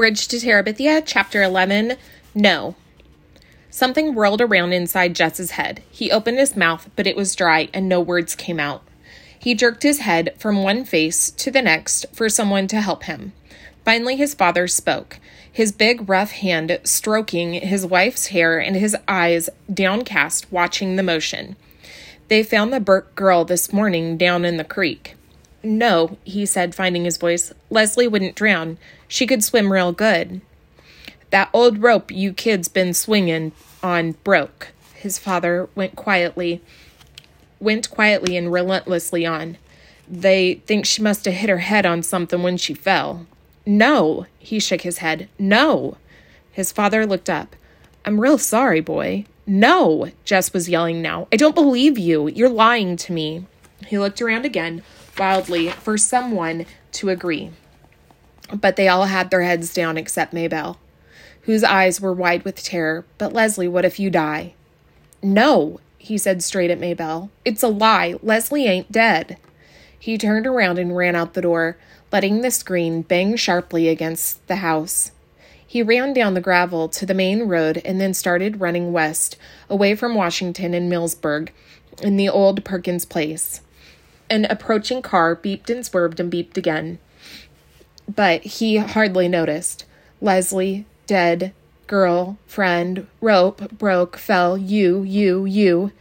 Bridge to Terabithia, Chapter 11 No. Something whirled around inside Jess's head. He opened his mouth, but it was dry and no words came out. He jerked his head from one face to the next for someone to help him. Finally, his father spoke, his big, rough hand stroking his wife's hair and his eyes downcast, watching the motion. They found the Burke girl this morning down in the creek. No, he said, finding his voice. Leslie wouldn't drown. She could swim real good. That old rope you kids been swinging on broke. His father went quietly, went quietly and relentlessly on. They think she must have hit her head on something when she fell. No, he shook his head. No. His father looked up. I'm real sorry, boy. No, Jess was yelling now. I don't believe you. You're lying to me. He looked around again, wildly, for someone to agree. But they all had their heads down except Maybelle, whose eyes were wide with terror. But Leslie, what if you die? No, he said straight at Maybelle. It's a lie. Leslie ain't dead. He turned around and ran out the door, letting the screen bang sharply against the house. He ran down the gravel to the main road and then started running west, away from Washington and Millsburg, in the old Perkins place. An approaching car beeped and swerved and beeped again. But he hardly noticed. Leslie, dead, girl, friend, rope, broke, fell, you, you, you.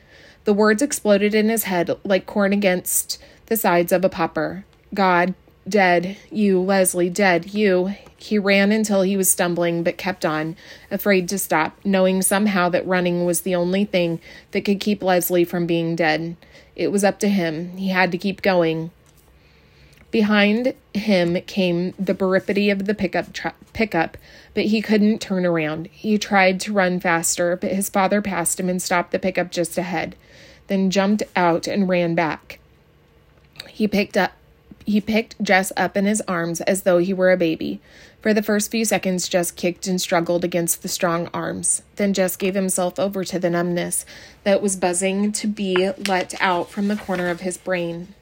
The words exploded in his head like corn against the sides of a popper. God, dead, you, Leslie, dead, you. He ran until he was stumbling, but kept on, afraid to stop, knowing somehow that running was the only thing that could keep Leslie from being dead. It was up to him. He had to keep going. Behind him came the baripity of the pickup tr- pickup, but he couldn't turn around. He tried to run faster, but his father passed him and stopped the pickup just ahead, then jumped out and ran back. He picked up he picked Jess up in his arms as though he were a baby. For the first few seconds, Jess kicked and struggled against the strong arms. Then Jess gave himself over to the numbness that was buzzing to be let out from the corner of his brain.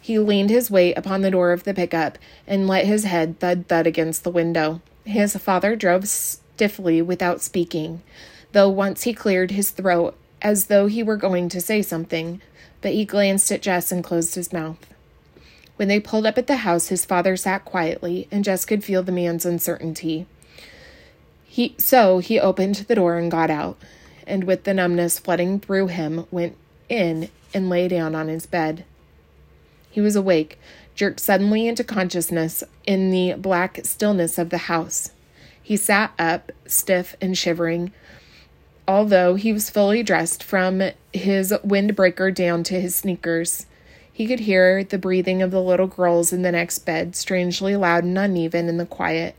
He leaned his weight upon the door of the pickup and let his head thud thud against the window. His father drove stiffly without speaking, though once he cleared his throat as though he were going to say something, but he glanced at Jess and closed his mouth. When they pulled up at the house, his father sat quietly, and Jess could feel the man's uncertainty. He so he opened the door and got out, and with the numbness flooding through him, went in and lay down on his bed. He was awake, jerked suddenly into consciousness in the black stillness of the house. He sat up, stiff and shivering, although he was fully dressed from his windbreaker down to his sneakers. He could hear the breathing of the little girls in the next bed, strangely loud and uneven in the quiet.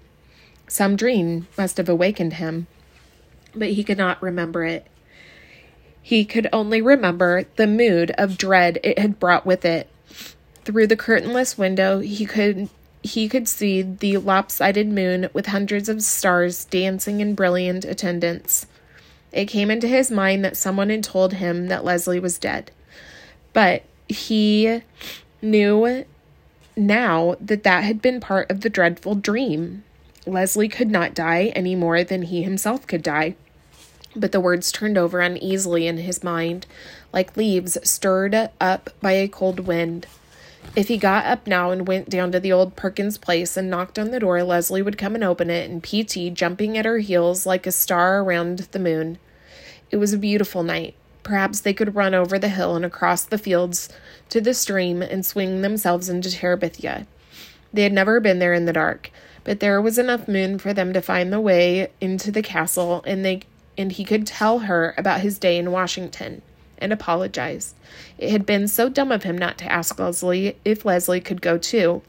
Some dream must have awakened him, but he could not remember it. He could only remember the mood of dread it had brought with it. Through the curtainless window, he could he could see the lopsided moon with hundreds of stars dancing in brilliant attendance. It came into his mind that someone had told him that Leslie was dead. But he knew now that that had been part of the dreadful dream. Leslie could not die any more than he himself could die. But the words turned over uneasily in his mind, like leaves stirred up by a cold wind. If he got up now and went down to the old Perkins place and knocked on the door, Leslie would come and open it, and P.T. jumping at her heels like a star around the moon. It was a beautiful night. Perhaps they could run over the hill and across the fields to the stream and swing themselves into Terabithia. They had never been there in the dark, but there was enough moon for them to find the way into the castle, and they and he could tell her about his day in Washington and apologize. It had been so dumb of him not to ask Leslie if Leslie could go too.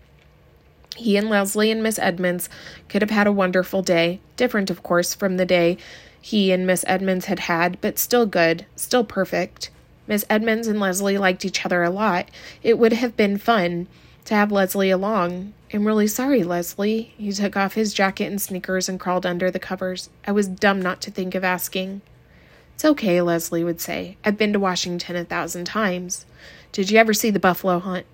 He and Leslie and Miss Edmonds could have had a wonderful day, different, of course, from the day he and Miss Edmonds had had, but still good, still perfect. Miss Edmonds and Leslie liked each other a lot. It would have been fun to have Leslie along. I'm really sorry, Leslie. He took off his jacket and sneakers and crawled under the covers. I was dumb not to think of asking. It's okay, Leslie would say. I've been to Washington a thousand times. Did you ever see the buffalo hunt?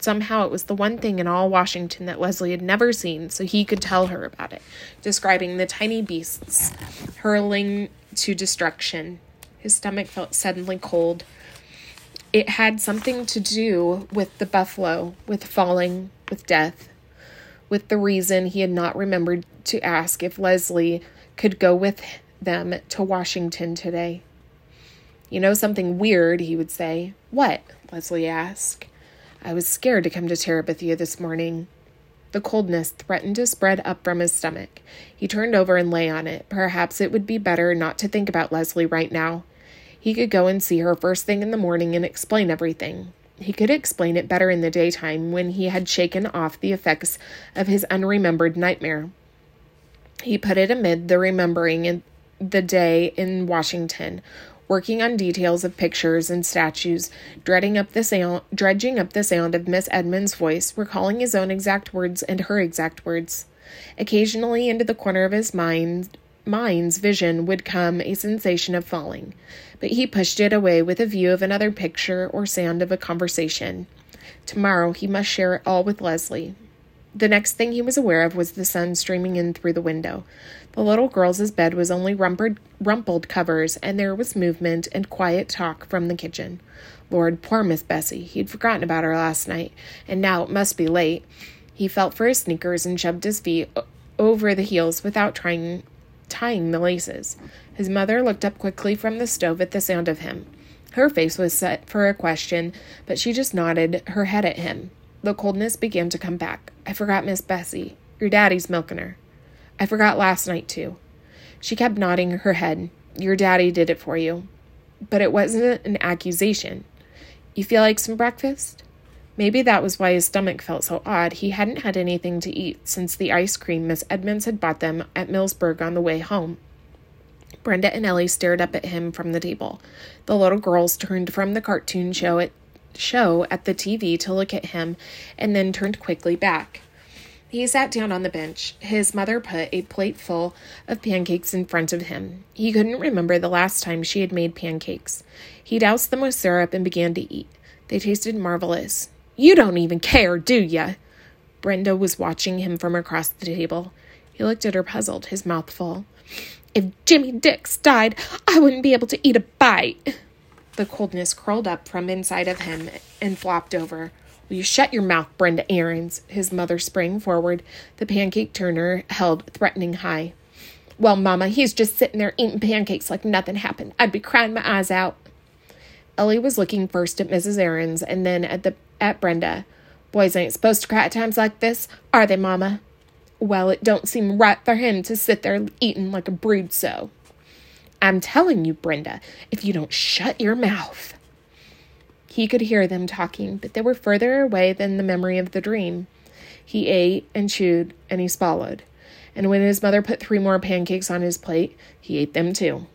Somehow it was the one thing in all Washington that Leslie had never seen, so he could tell her about it, describing the tiny beasts hurling to destruction. His stomach felt suddenly cold. It had something to do with the buffalo, with falling, with death, with the reason he had not remembered to ask if Leslie could go with them to Washington today. You know something weird, he would say. What? Leslie asked. I was scared to come to Terabithia this morning. The coldness threatened to spread up from his stomach. He turned over and lay on it. Perhaps it would be better not to think about Leslie right now. He could go and see her first thing in the morning and explain everything. He could explain it better in the daytime when he had shaken off the effects of his unremembered nightmare. He put it amid the remembering in the day in Washington, working on details of pictures and statues, dreading up the sound, dredging up the sound of Miss Edmonds' voice, recalling his own exact words and her exact words. Occasionally, into the corner of his mind, mind's vision would come a sensation of falling, but he pushed it away with a view of another picture or sound of a conversation. Tomorrow he must share it all with Leslie. The next thing he was aware of was the sun streaming in through the window. The little girl's bed was only rumpled, rumpled covers, and there was movement and quiet talk from the kitchen. Lord, poor Miss Bessie. He'd forgotten about her last night, and now it must be late. He felt for his sneakers and shoved his feet over the heels without trying tying the laces. His mother looked up quickly from the stove at the sound of him. Her face was set for a question, but she just nodded her head at him. The coldness began to come back. I forgot Miss Bessie. Your daddy's milking her. I forgot last night, too. She kept nodding her head. Your daddy did it for you. But it wasn't an accusation. You feel like some breakfast? Maybe that was why his stomach felt so odd. He hadn't had anything to eat since the ice cream Miss Edmonds had bought them at Millsburg on the way home. Brenda and Ellie stared up at him from the table. The little girls turned from the cartoon show at, show at the TV to look at him and then turned quickly back. He sat down on the bench. His mother put a plate full of pancakes in front of him. He couldn't remember the last time she had made pancakes. He doused them with syrup and began to eat. They tasted marvelous. You don't even care, do ya? Brenda was watching him from across the table. He looked at her puzzled, his mouth full. If Jimmy Dix died, I wouldn't be able to eat a bite. The coldness curled up from inside of him and flopped over. Will you shut your mouth, Brenda Aarons? His mother sprang forward, the pancake turner held threatening high. Well, Mama, he's just sitting there eating pancakes like nothing happened. I'd be crying my eyes out. Ellie was looking first at Mrs. Aarons and then at the at Brenda. Boys ain't supposed to cry at times like this, are they, Mama? Well, it don't seem right for him to sit there eating like a brood so. I'm telling you, Brenda, if you don't shut your mouth. He could hear them talking, but they were further away than the memory of the dream. He ate and chewed and he swallowed. And when his mother put three more pancakes on his plate, he ate them too.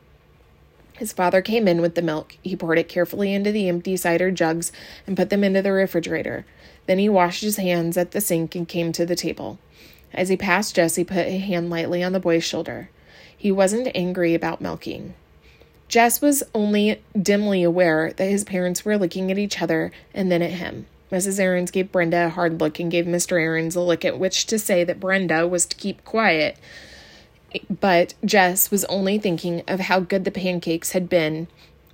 His father came in with the milk. He poured it carefully into the empty cider jugs and put them into the refrigerator. Then he washed his hands at the sink and came to the table. As he passed Jess, he put a hand lightly on the boy's shoulder. He wasn't angry about milking. Jess was only dimly aware that his parents were looking at each other and then at him. Mrs. Aarons gave Brenda a hard look and gave Mr. Aarons a look at which to say that Brenda was to keep quiet. But Jess was only thinking of how good the pancakes had been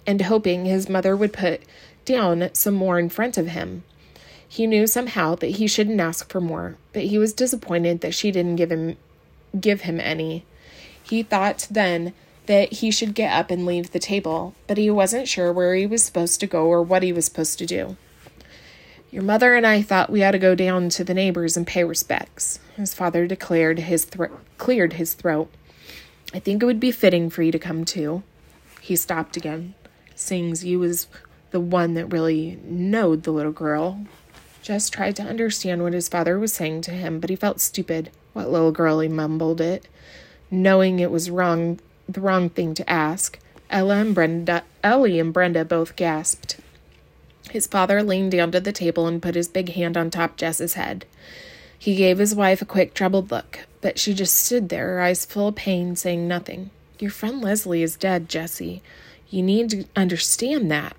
and hoping his mother would put down some more in front of him. He knew somehow that he shouldn't ask for more, but he was disappointed that she didn't give him give him any. He thought then that he should get up and leave the table, but he wasn't sure where he was supposed to go or what he was supposed to do. Your mother and I thought we ought to go down to the neighbors and pay respects. His father declared his thro- cleared his throat. I think it would be fitting for you to come too. He stopped again, Sings you was the one that really knowed the little girl. Jess tried to understand what his father was saying to him, but he felt stupid. What little girl, he mumbled it, knowing it was wrong the wrong thing to ask. Ella and Brenda, Ellie and Brenda both gasped. His father leaned down to the table and put his big hand on top Jess's head. He gave his wife a quick, troubled look, but she just stood there, her eyes full of pain, saying nothing. Your friend Leslie is dead, Jessie. You need to understand that.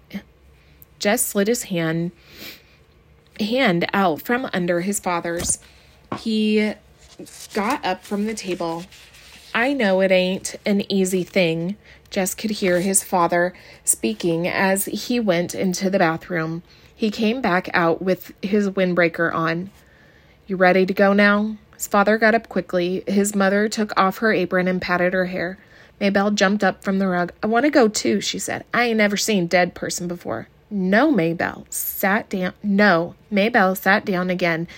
Jess slid his hand hand out from under his father's. He got up from the table. I know it ain't an easy thing. Jess could hear his father speaking as he went into the bathroom. He came back out with his windbreaker on. You ready to go now? His father got up quickly. His mother took off her apron and patted her hair. Maybelle jumped up from the rug. I want to go too, she said. I ain't never seen dead person before. No, Maybelle sat down. No, Maybelle sat down again,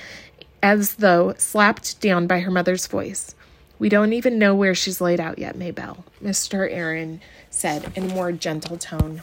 as though slapped down by her mother's voice. We don't even know where she's laid out yet, Maybelle, Mr. Aaron said in a more gentle tone.